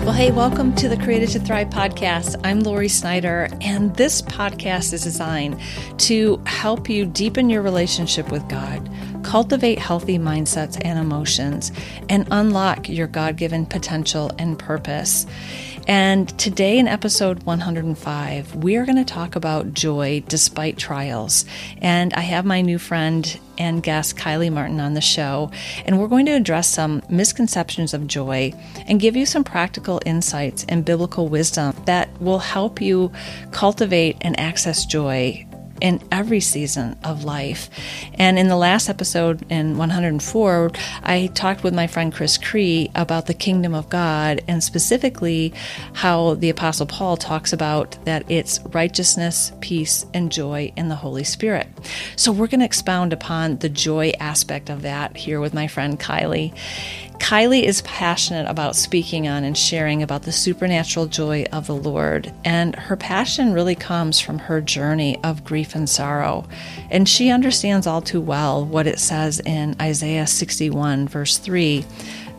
Well, hey, welcome to the Created to Thrive podcast. I'm Lori Snyder, and this podcast is designed to help you deepen your relationship with God, cultivate healthy mindsets and emotions, and unlock your God given potential and purpose. And today, in episode 105, we are going to talk about joy despite trials. And I have my new friend and guest, Kyllie Martin, on the show. And we're going to address some misconceptions of joy and give you some practical insights and biblical wisdom that will help you cultivate and access joy in every season of life. And in the last episode, in 104, I talked with my friend Chris Cree about the kingdom of God and specifically how the Apostle Paul talks about that it's righteousness, peace, and joy in the Holy Spirit. So we're going to expound upon the joy aspect of that here with my friend Kyllie. Kyllie is passionate about speaking on and sharing about the supernatural joy of the Lord, and her passion really comes from her journey of grief and sorrow. And she understands all too well what it says in Isaiah 61, verse 3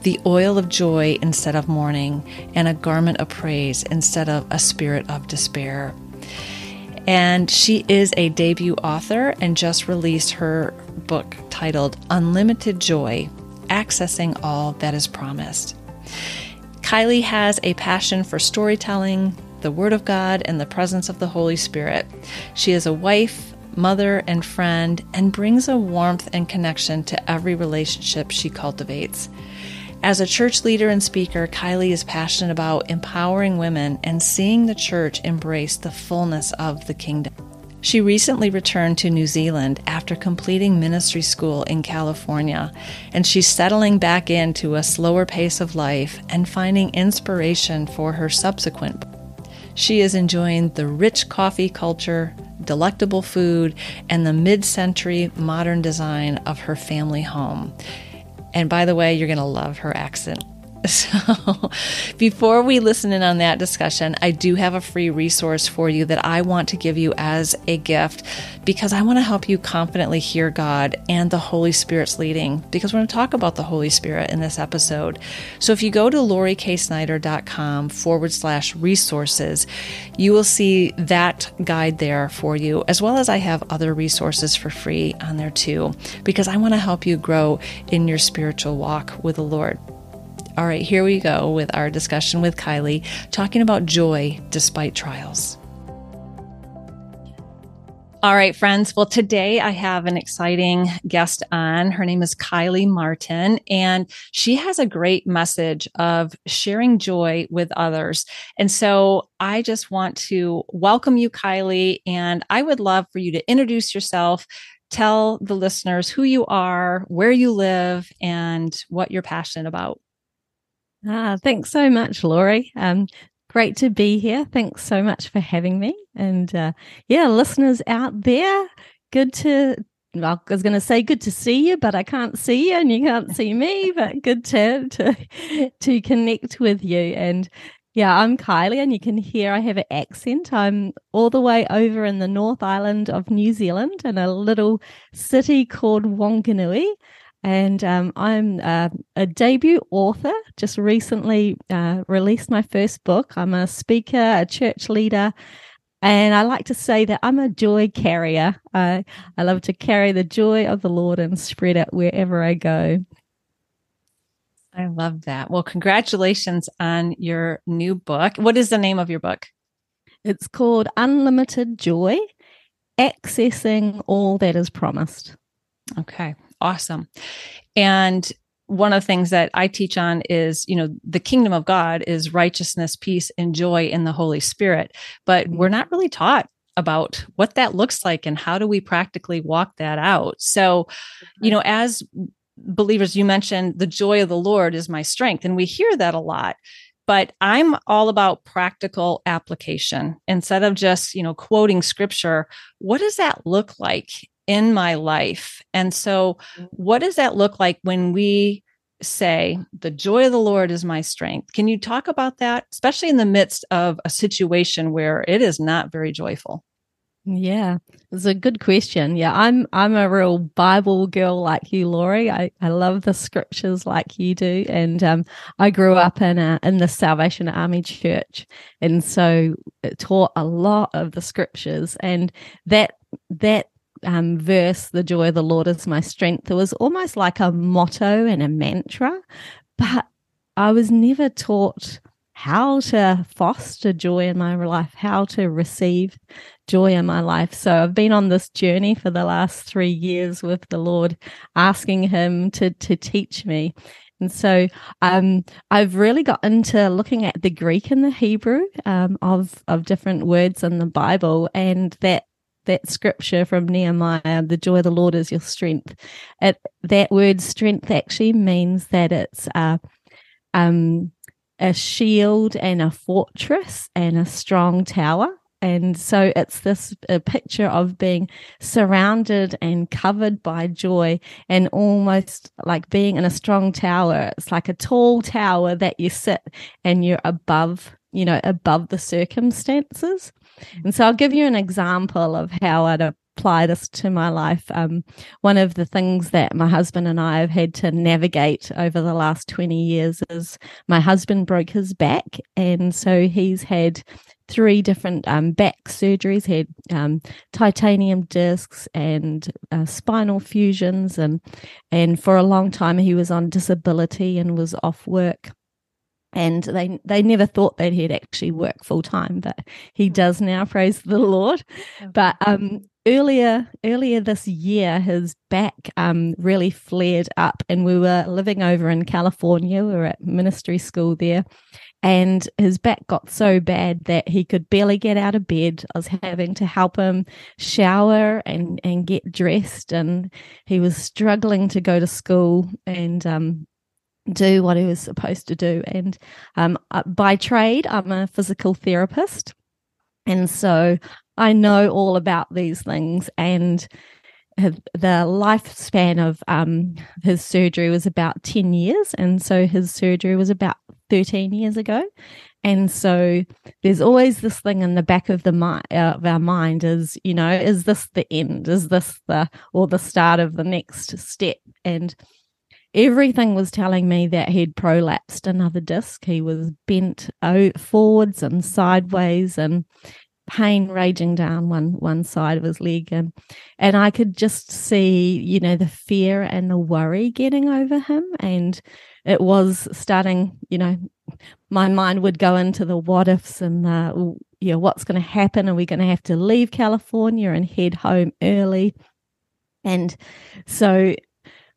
the oil of joy instead of mourning, and a garment of praise instead of a spirit of despair. And she is a debut author and just released her book titled Unlimited Joy accessing all that is promised. Kyllie has a passion for storytelling, the Word of God, and the presence of the Holy Spirit. She is a wife, mother, and friend, and brings a warmth and connection to every relationship she cultivates. As a church leader and speaker, Kyllie is passionate about empowering women and seeing the church embrace the fullness of the kingdom. She recently returned to New Zealand after completing ministry school in California, and she's settling back into a slower pace of life and finding inspiration for her subsequent. She is enjoying the rich coffee culture, delectable food, and the mid century modern design of her family home. And by the way, you're going to love her accent. So, before we listen in on that discussion, I do have a free resource for you that I want to give you as a gift because I want to help you confidently hear God and the Holy Spirit's leading because we're going to talk about the Holy Spirit in this episode. So, if you go to loriksnyder.com forward slash resources, you will see that guide there for you, as well as I have other resources for free on there too, because I want to help you grow in your spiritual walk with the Lord. All right, here we go with our discussion with Kyllie, talking about joy despite trials. All right, friends. Well, today I have an exciting guest on. Her name is Kyllie Martin, and she has a great message of sharing joy with others. And so I just want to welcome you, Kyllie, and I would love for you to introduce yourself, tell the listeners who you are, where you live, and what you're passionate about. Ah, thanks so much, Lori. Um, great to be here. Thanks so much for having me. And uh, yeah, listeners out there, good to. Well, I was going to say good to see you, but I can't see you and you can't see me. But good to to to connect with you. And yeah, I'm Kyllie, and you can hear I have an accent. I'm all the way over in the North Island of New Zealand in a little city called Wanganui. And um, I'm uh, a debut author, just recently uh, released my first book. I'm a speaker, a church leader, and I like to say that I'm a joy carrier. I, I love to carry the joy of the Lord and spread it wherever I go. I love that. Well, congratulations on your new book. What is the name of your book? It's called Unlimited Joy Accessing All That Is Promised. Okay awesome. And one of the things that I teach on is, you know, the kingdom of God is righteousness, peace, and joy in the Holy Spirit. But mm-hmm. we're not really taught about what that looks like and how do we practically walk that out. So, you know, as believers, you mentioned the joy of the Lord is my strength, and we hear that a lot. But I'm all about practical application instead of just, you know, quoting scripture. What does that look like in my life. And so, mm-hmm. what does that look like when we say, The joy of the Lord is my strength? Can you talk about that, especially in the midst of a situation where it is not very joyful? Yeah, it's a good question. Yeah, I'm I'm a real Bible girl like you, Lori. I, I love the scriptures like you do, and um, I grew up in a in the Salvation Army Church, and so it taught a lot of the scriptures, and that that um, verse, "The joy of the Lord is my strength," it was almost like a motto and a mantra, but I was never taught how to foster joy in my life, how to receive joy in my life. So I've been on this journey for the last three years with the Lord, asking Him to to teach me. And so um, I've really got into looking at the Greek and the Hebrew um, of of different words in the Bible, and that that scripture from Nehemiah, "The joy of the Lord is your strength." It, that word "strength" actually means that it's uh, um, a shield and a fortress and a strong tower. And so it's this a picture of being surrounded and covered by joy and almost like being in a strong tower. It's like a tall tower that you sit and you're above, you know, above the circumstances. And so I'll give you an example of how I'd apply this to my life. Um, one of the things that my husband and I have had to navigate over the last 20 years is my husband broke his back. And so he's had three different um, back surgeries, he had um, titanium discs and uh, spinal fusions. And, and for a long time, he was on disability and was off work and they they never thought that he'd actually work full time but he hmm. does now praise the lord. But um earlier earlier this year his back um, really flared up and we were living over in california. We were at ministry school there and his back got so bad that he could barely get out of bed. I was having to help him shower and and get dressed and he was struggling to go to school and um, do what he was supposed to do and um, uh, by trade i'm a physical therapist and so I know all about these things and the lifespan of um, his surgery was about 10 years. And so his surgery was about 13 years ago. And so there's always this thing in the back of the mind uh, of our mind is, you know, is this the end? Is this the or the start of the next step? And everything was telling me that he'd prolapsed another disc. He was bent out forwards and sideways and pain raging down one one side of his leg. And and I could just see you know the fear and the worry getting over him. And it was starting you know my mind would go into the what ifs and the you know what's going to happen? Are we going to have to leave California and head home early? And so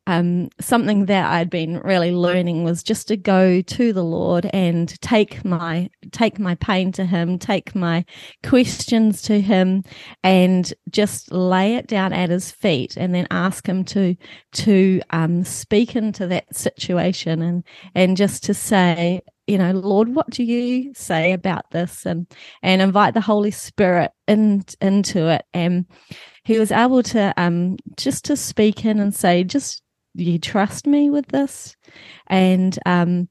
um, something that I'd been really learning was just to go to the Lord and take my take my pain to Him, take my questions to Him, and just lay it down at His feet, and then ask Him to to um, speak into that situation, and and just to say, you know, Lord, what do you say about this, and and invite the Holy Spirit in, into it, and he was able to um just to speak in and say just you trust me with this? And um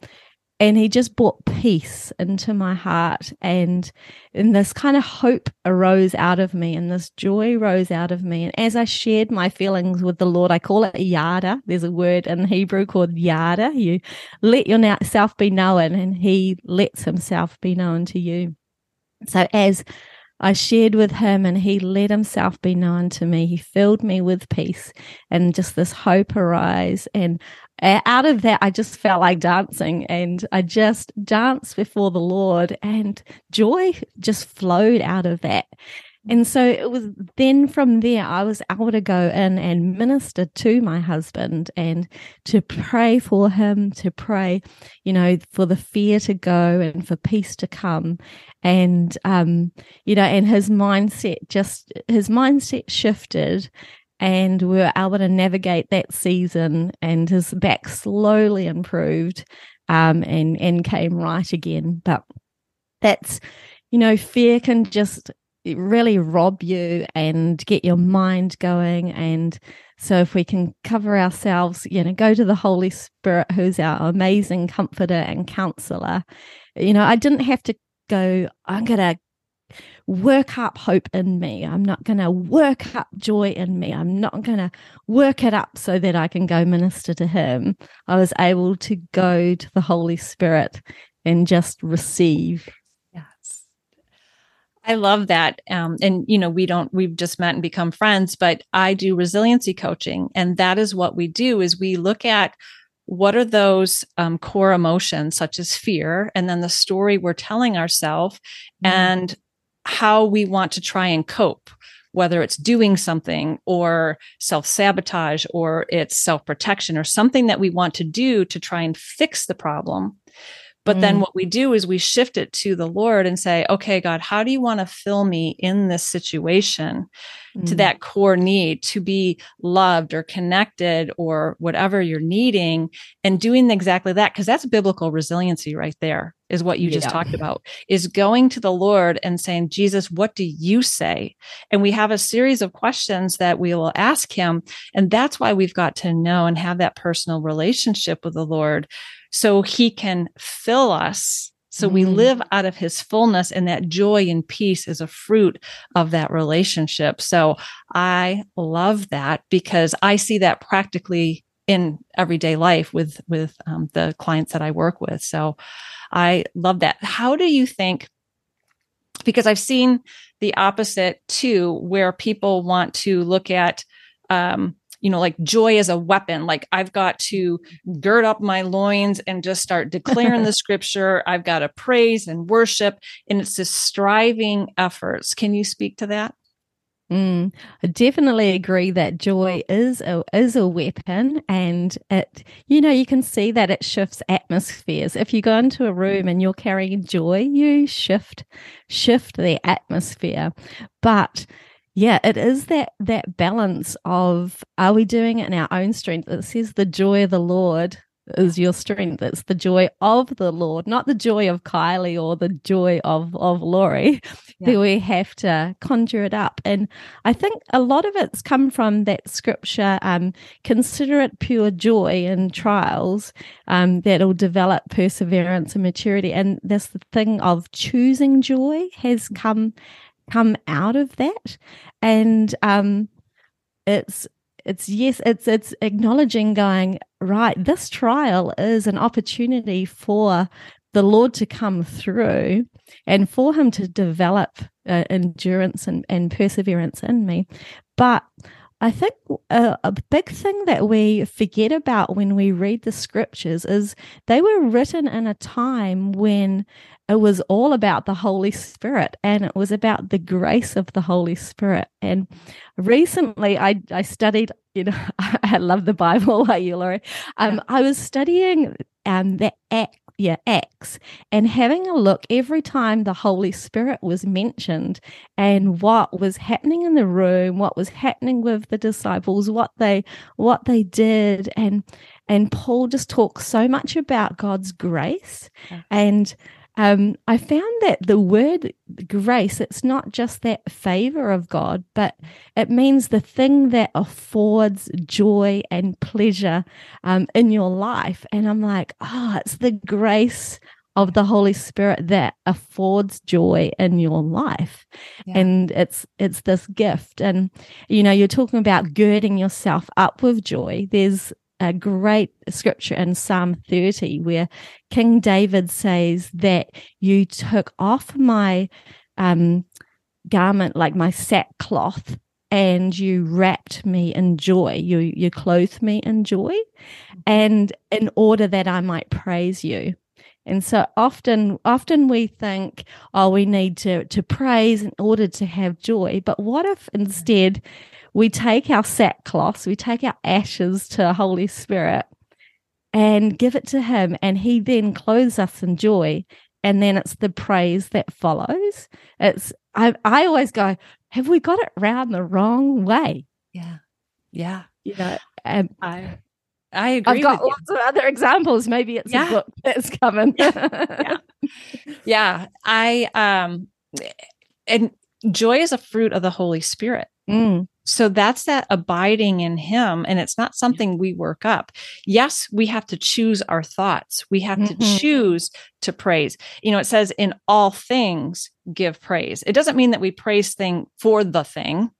and he just brought peace into my heart. And and this kind of hope arose out of me and this joy rose out of me. And as i shared my feelings with the lord i call it yada. There's a word in hebrew called yada. You let yourself be known and he lets himself be known to you. So as I shared with him and he let himself be known to me. He filled me with peace and just this hope arise. And uh, out of that, I just felt like dancing and I just danced before the Lord and joy just flowed out of that. And so it was then from there, I was able to go in and minister to my husband and to pray for him, to pray, you know, for the fear to go and for peace to come. And, um, you know, and his mindset just, his mindset shifted and we were able to navigate that season and his back slowly improved, um, and, and came right again. But that's, you know, fear can just really rob you and get your mind going. And so, if we can cover ourselves, you know, go to the Holy Spirit, who's our amazing comforter and counselor. You know, I didn't have to go, I'm going to work up hope in me. I'm not going to work up joy in me. I'm not going to work it up so that I can go minister to Him. I was able to go to the Holy Spirit and just receive. I love that. Um, and, you know, we don't, we've just met and become friends, but I do resiliency coaching. And that is what we do is we look at what are those um, core emotions such as fear and then the story we're telling ourselves mm. and how we want to try and cope whether it's doing something or self sabotage or it's self protection or something that we want to do to try and fix the problem but mm. then what we do is we shift it to the Lord and say, okay, God, how do you want to fill me in this situation mm. to that core need to be loved or connected or whatever you're needing and doing exactly that? Cause that's biblical resiliency right there is what you just yeah. talked about is going to the Lord and saying, Jesus, what do you say? And we have a series of questions that we will ask him. And that's why we've got to know and have that personal relationship with the Lord so he can fill us so we mm. live out of his fullness and that joy and peace is a fruit of that relationship. So I love that because I see that practically in everyday life with, with um, the clients that I work with. So I love that. How do you think, because I've seen the opposite too, where people want to look at, um, you know, like joy as a weapon. Like I've got to gird up my loins and just start declaring the scripture. I've got to praise and worship. And it's this striving efforts. Can you speak to that? Mm, I definitely agree that joy is a is a weapon, and it you know you can see that it shifts atmospheres. If you go into a room and you're carrying joy, you shift shift the atmosphere. But yeah, it is that that balance of are we doing it in our own strength? It says the joy of the Lord is your strength. It's the joy of the Lord, not the joy of Kyllie or the joy of of Lori. Yeah. That we have to conjure it up. And I think a lot of it's come from that scripture, um, consider it pure joy in trials, um, that'll develop perseverance and maturity. And this thing of choosing joy has come come out of that. And um it's it's yes it's it's acknowledging going right this trial is an opportunity for the lord to come through and for him to develop uh, endurance and, and perseverance in me. But I think a, a, big thing that we forget about when we read the scriptures is they were written in a time when it was all about the Holy Spirit and it was about the grace of the Holy Spirit. And recently I, I studied, you know, I love the Bible, like you, Lori. Um, I was studying um, the Act yeah, Acts, and having a look every time the Holy Spirit was mentioned and what was happening in the room, what was happening with the disciples, what they what they did, and and Paul just talks so much about God's grace yeah. and um, I found that the word grace, it's not just that favor of God, but it means the thing that affords joy and pleasure um, in your life. And I'm like, oh, it's the grace of the Holy Spirit that affords joy in your life. Yeah. And it's it's this gift. And you know, you're talking about girding yourself up with joy. There's a great scripture in Psalm 30 where King David says that you took off my um, garment, like my sackcloth, and you wrapped me in joy. You you clothed me in joy, and in order that I might praise you. And so often, often we think, oh, we need to to praise in order to have joy. But what if instead we take our sackcloths, we take our ashes to Holy Spirit and give it to Him, and He then clothes us in joy. And then it's the praise that follows. It's I I always go, have we got it round the wrong way? Yeah, yeah. You know, um, I I agree. I've got lots of other examples. Maybe it's yeah. a book that's coming. yeah. yeah, I um, and joy is a fruit of the Holy Spirit. Mm. So that's that abiding in him. And it's not something we work up. Yes, we have to choose our thoughts. We have mm-hmm. to choose to praise. You know, it says in all things give praise. It doesn't mean that we praise thing for the thing,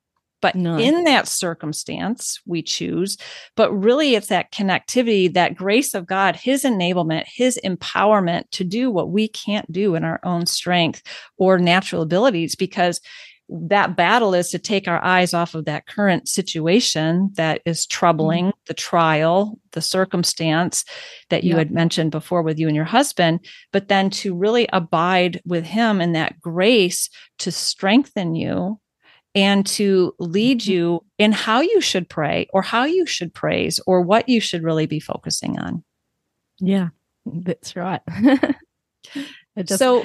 but no. in that circumstance, we choose. But really, it's that connectivity, that grace of God, His enablement, His empowerment to do what we can't do in our own strength or natural abilities, because that battle is to take our eyes off of that current situation that is troubling mm-hmm. the trial, the circumstance that you had mentioned before with you and your husband, but then to really abide with Him in that grace to strengthen you and to lead mm-hmm. you in how you should pray or how you should praise or what you should really be focusing on. Yeah, that's right. just, so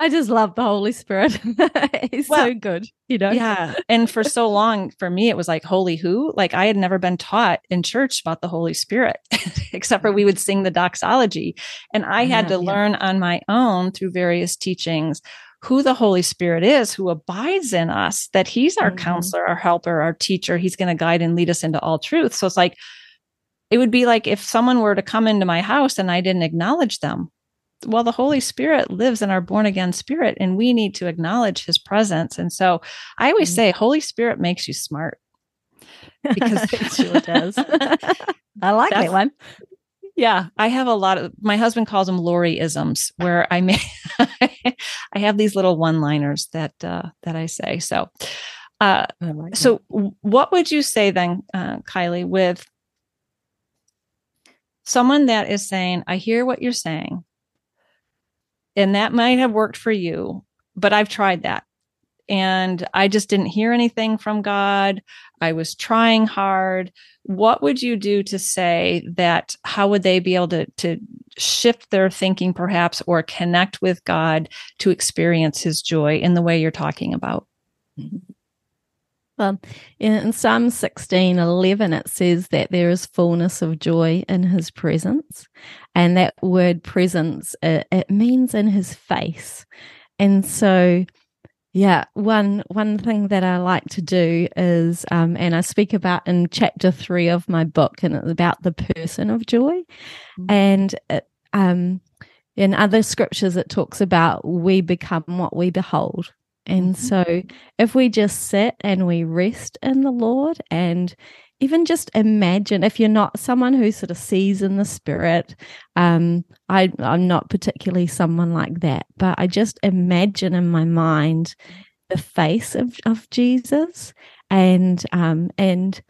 I just love the Holy Spirit. He's well, so good, you know? Yeah. And for so long, for me, it was like, Holy who? Like I had never been taught in church about the Holy Spirit, except for we would sing the doxology. And I had yeah, to yeah. learn on my own through various teachings who the Holy Spirit is, who abides in us, that He's our mm-hmm. counselor, our helper, our teacher. He's going to guide and lead us into all truth. So it's like, it would be like if someone were to come into my house and I didn't acknowledge them. Well, the Holy Spirit lives in our born again spirit, and we need to acknowledge His presence. And so I always mm-hmm. say, Holy Spirit makes you smart because it sure does. I like that one yeah i have a lot of my husband calls them lori isms where i may i have these little one liners that uh that i say. So uh like so what would you say then uh kyllie with someone that is saying i hear what you're saying and that might have worked for you but i've tried that and I just didn't hear anything from God. I was trying hard. What would you do to say that how would they be able to, to shift their thinking perhaps or connect with God to experience his joy in the way you're talking about? Well, in Psalm 16, 11, it says that there is fullness of joy in his presence. And that word presence, it, it means in his face. And so yeah, one one thing that I like to do is, um, and I speak about in chapter three of my book, and it's about the person of joy, mm-hmm. and it, um, in other scriptures it talks about we become what we behold, and mm-hmm. so if we just sit and we rest in the Lord and even just imagine if you're not someone who sort of sees in the spirit um, I, i'm not particularly someone like that but i just imagine in my mind the face of, of jesus and um, and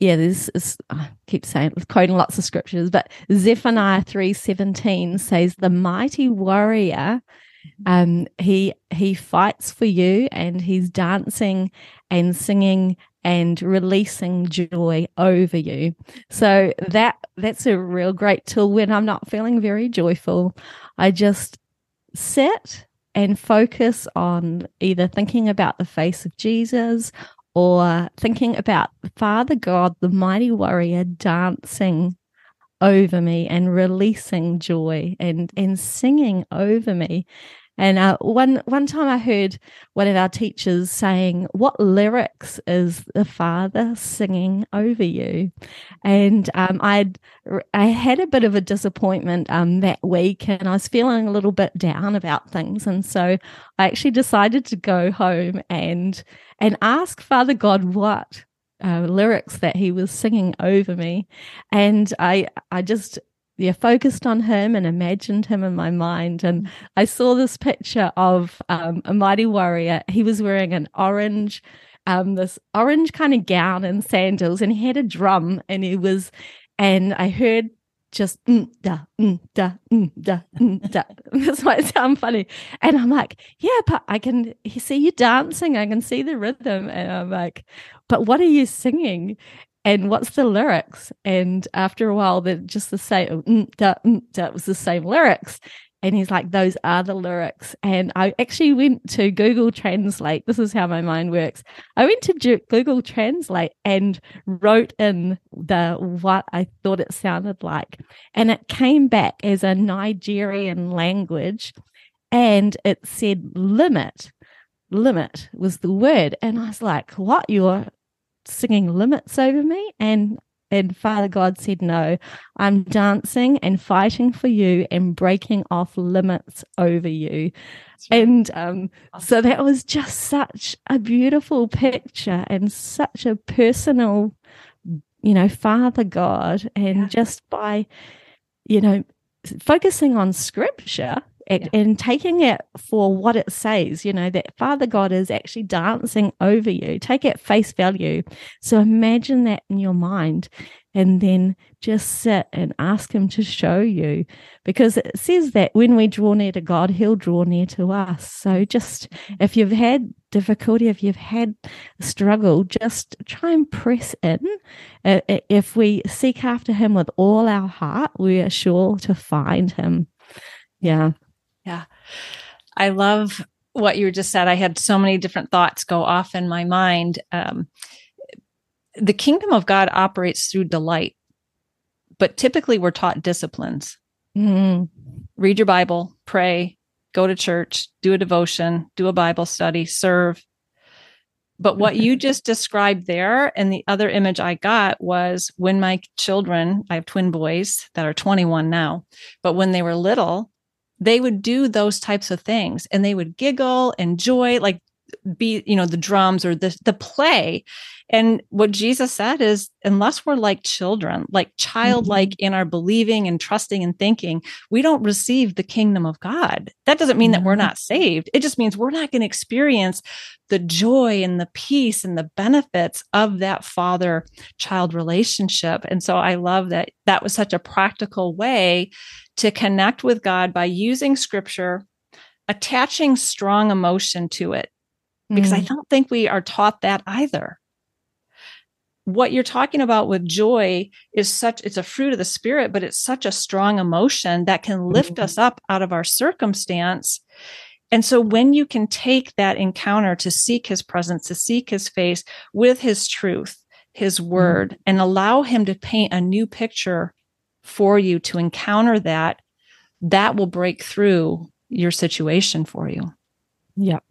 yeah there's i keep saying quoting lots of scriptures but zephaniah 3.17 says the mighty warrior um, he he fights for you and he's dancing and singing and releasing joy over you. So that that's a real great tool when I'm not feeling very joyful. I just sit and focus on either thinking about the face of Jesus or thinking about Father God, the mighty warrior, dancing over me and releasing joy and and singing over me and uh, one one time I heard one of our teachers saying, "What lyrics is the Father singing over you?" And um, I I had a bit of a disappointment um, that week, and I was feeling a little bit down about things, and so I actually decided to go home and and ask Father God what uh, lyrics that he was singing over me and i i just yeah, focused on him and imagined him in my mind. And I saw this picture of um, a mighty warrior. He was wearing an orange, um, this orange kind of gown and sandals, and he had a drum, and he was, and I heard just mm, da, mm, da, mm, da, mm, da. this might sound funny. And I'm like, yeah, but I can see you dancing. I can see the rhythm. And I'm like, but what are you singing? And what's the lyrics? And after a while, they're just the same. Mm, da, mm, was the same lyrics. And he's like, those are the lyrics. And I actually went to Google Translate. This is how my mind works. I went to Google Translate and wrote in the what I thought it sounded like. And it came back as a Nigerian language. And it said limit. Limit was the word. And I was like, what? You're singing limits over me and and Father God said, No, I'm dancing and fighting for you and breaking off limits over you. Right. And um, so that was just such a beautiful picture and such a personal, you know, Father God. And yeah. just by, you know, focusing on scripture and, yeah. and, taking it for what it says, you know, that Father God is actually dancing over you. Take it face value. So imagine that in your mind and then just sit and ask Him to show you because it says that when we draw near to God, He'll draw near to us. So just mm-hmm. if you've had difficulty, if you've had struggle, just try and press in. If we seek after Him with all our heart, we are sure to find Him. Yeah. Yeah. I love what you just said. I had so many different thoughts go off in my mind. Um, the kingdom of God operates through delight, but typically we're taught disciplines. Mm-hmm. Read your Bible, pray, go to church, do a devotion, do a Bible study, serve. But what you just described there, and the other image I got was when my children, I have twin boys that are 21 now, but when they were little, they would do those types of things and they would giggle, enjoy, like be you know the drums or the the play and what jesus said is unless we're like children like childlike mm-hmm. in our believing and trusting and thinking we don't receive the kingdom of god that doesn't mean mm-hmm. that we're mm-hmm. not saved it just means we're not going to experience the joy and the peace and the benefits of that father child relationship and so i love that that was such a practical way to connect with god by using scripture attaching strong emotion to it because. I don't think we are taught that either. What you're talking about with joy is such, it's a fruit of the spirit, but it's such a strong emotion that can lift mm. us up out of our circumstance. And so when you can take that encounter to seek his presence, to seek his face with his truth, his mm. word, mm. and allow him to paint a new picture for you to encounter that, that will break through your situation for you. Yep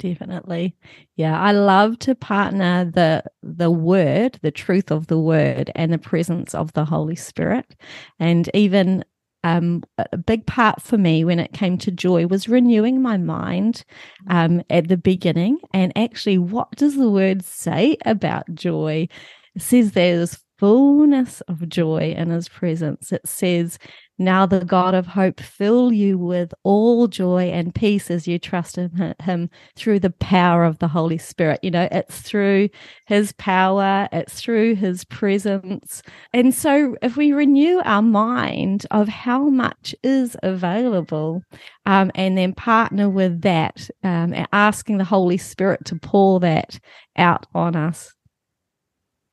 definitely. Yeah i love to partner the the word the truth of the word and the presence of the holy spirit. And even um, a big part for me when it came to joy was renewing my mind um, at the beginning. And actually what does the word say about joy? It says there's fullness of joy in his presence. It says, Now the God of hope fill you with all joy and peace as you trust in him through the power of the Holy Spirit. You know, it's through his power, it's through his presence. And so if we renew our mind of how much is available, um, and then partner with that, um, asking the Holy Spirit to pour that out on us.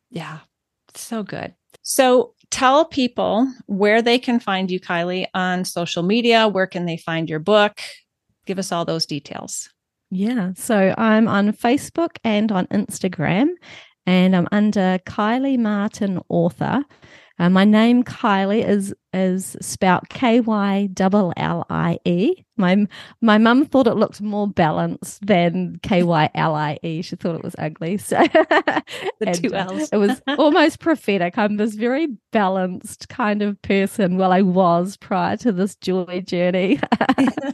Yeah, so good. So tell people where they can find you, Kyllie, on social media. Where can they find your book? Give us all those details. Yeah. So I'm on Facebook and on Instagram, and I'm under Kyllie Martin Author. Uh, my name Kyllie is is spelt K Y L L I E. My my mum thought it looked more balanced than K Y L I E. She thought it was ugly. So the two uh, L's. it was almost prophetic. I'm this very balanced kind of person. Well, I was prior to this joy journey.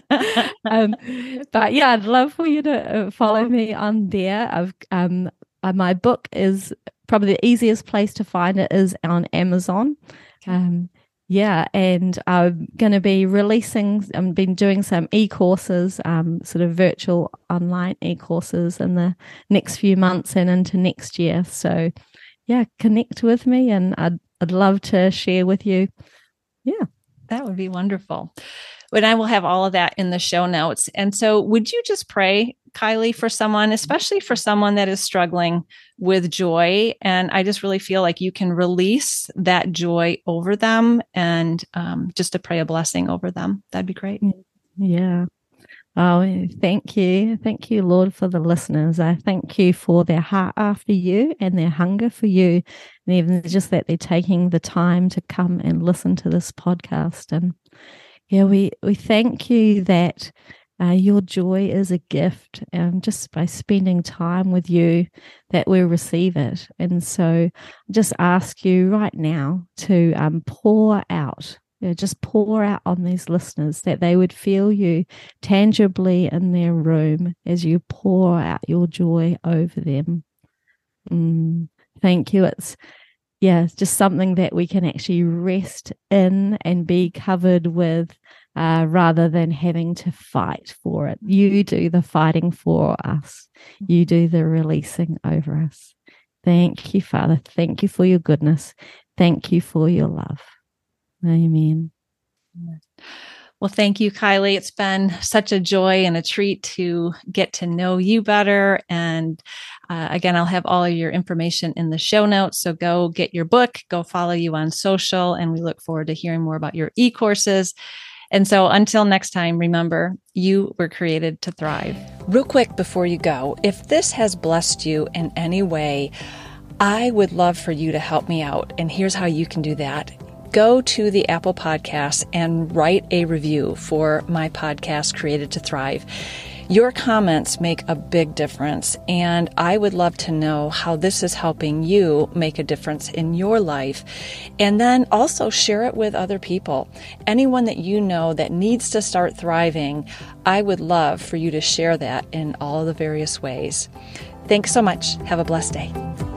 um, but yeah, I'd love for you to uh, follow me on there. I've um, uh, my book is probably the easiest place to find it is on Amazon. Um, yeah, and I'm going to be releasing. I've been doing some e-courses, um, sort of virtual online e-courses in the next few months and into next year. So, yeah, connect with me, and I'd I'd love to share with you. Yeah, that would be wonderful. And I will have all of that in the show notes. And so, would you just pray Kyllie, for someone, especially for someone that is struggling with joy. And I just really feel like you can release that joy over them and um, just to pray a blessing over them. That'd be great. Yeah. Oh, thank you. Thank you, Lord, for the listeners. I thank you for their heart after you and their hunger for you. And even just that they're taking the time to come and listen to this podcast. And yeah, we, we thank you that Uh, your joy is a gift, and just by spending time with you, that we receive it. And so, just ask you right now to um, pour out you know, just pour out on these listeners that they would feel you tangibly in their room as you pour out your joy over them. Mm, thank you. It's yeah, just something that we can actually rest in and be covered with uh, rather than having to fight for it. You do the fighting for us, you do the releasing over us. Thank you, Father. Thank you for your goodness. Thank you for your love. Amen. Well, thank you, Kyllie. It's been such a joy and a treat to get to know you better. And uh, again, I'll have all of your information in the show notes. So go get your book, go follow you on social, and we look forward to hearing more about your e courses. And so until next time, remember, you were created to thrive. Real quick before you go, if this has blessed you in any way, I would love for you to help me out. And here's how you can do that go to the Apple Podcasts and write a review for my podcast, Created to Thrive. Your comments make a big difference, and I would love to know how this is helping you make a difference in your life. And then also share it with other people. Anyone that you know that needs to start thriving, I would love for you to share that in all the various ways. Thanks so much. Have a blessed day.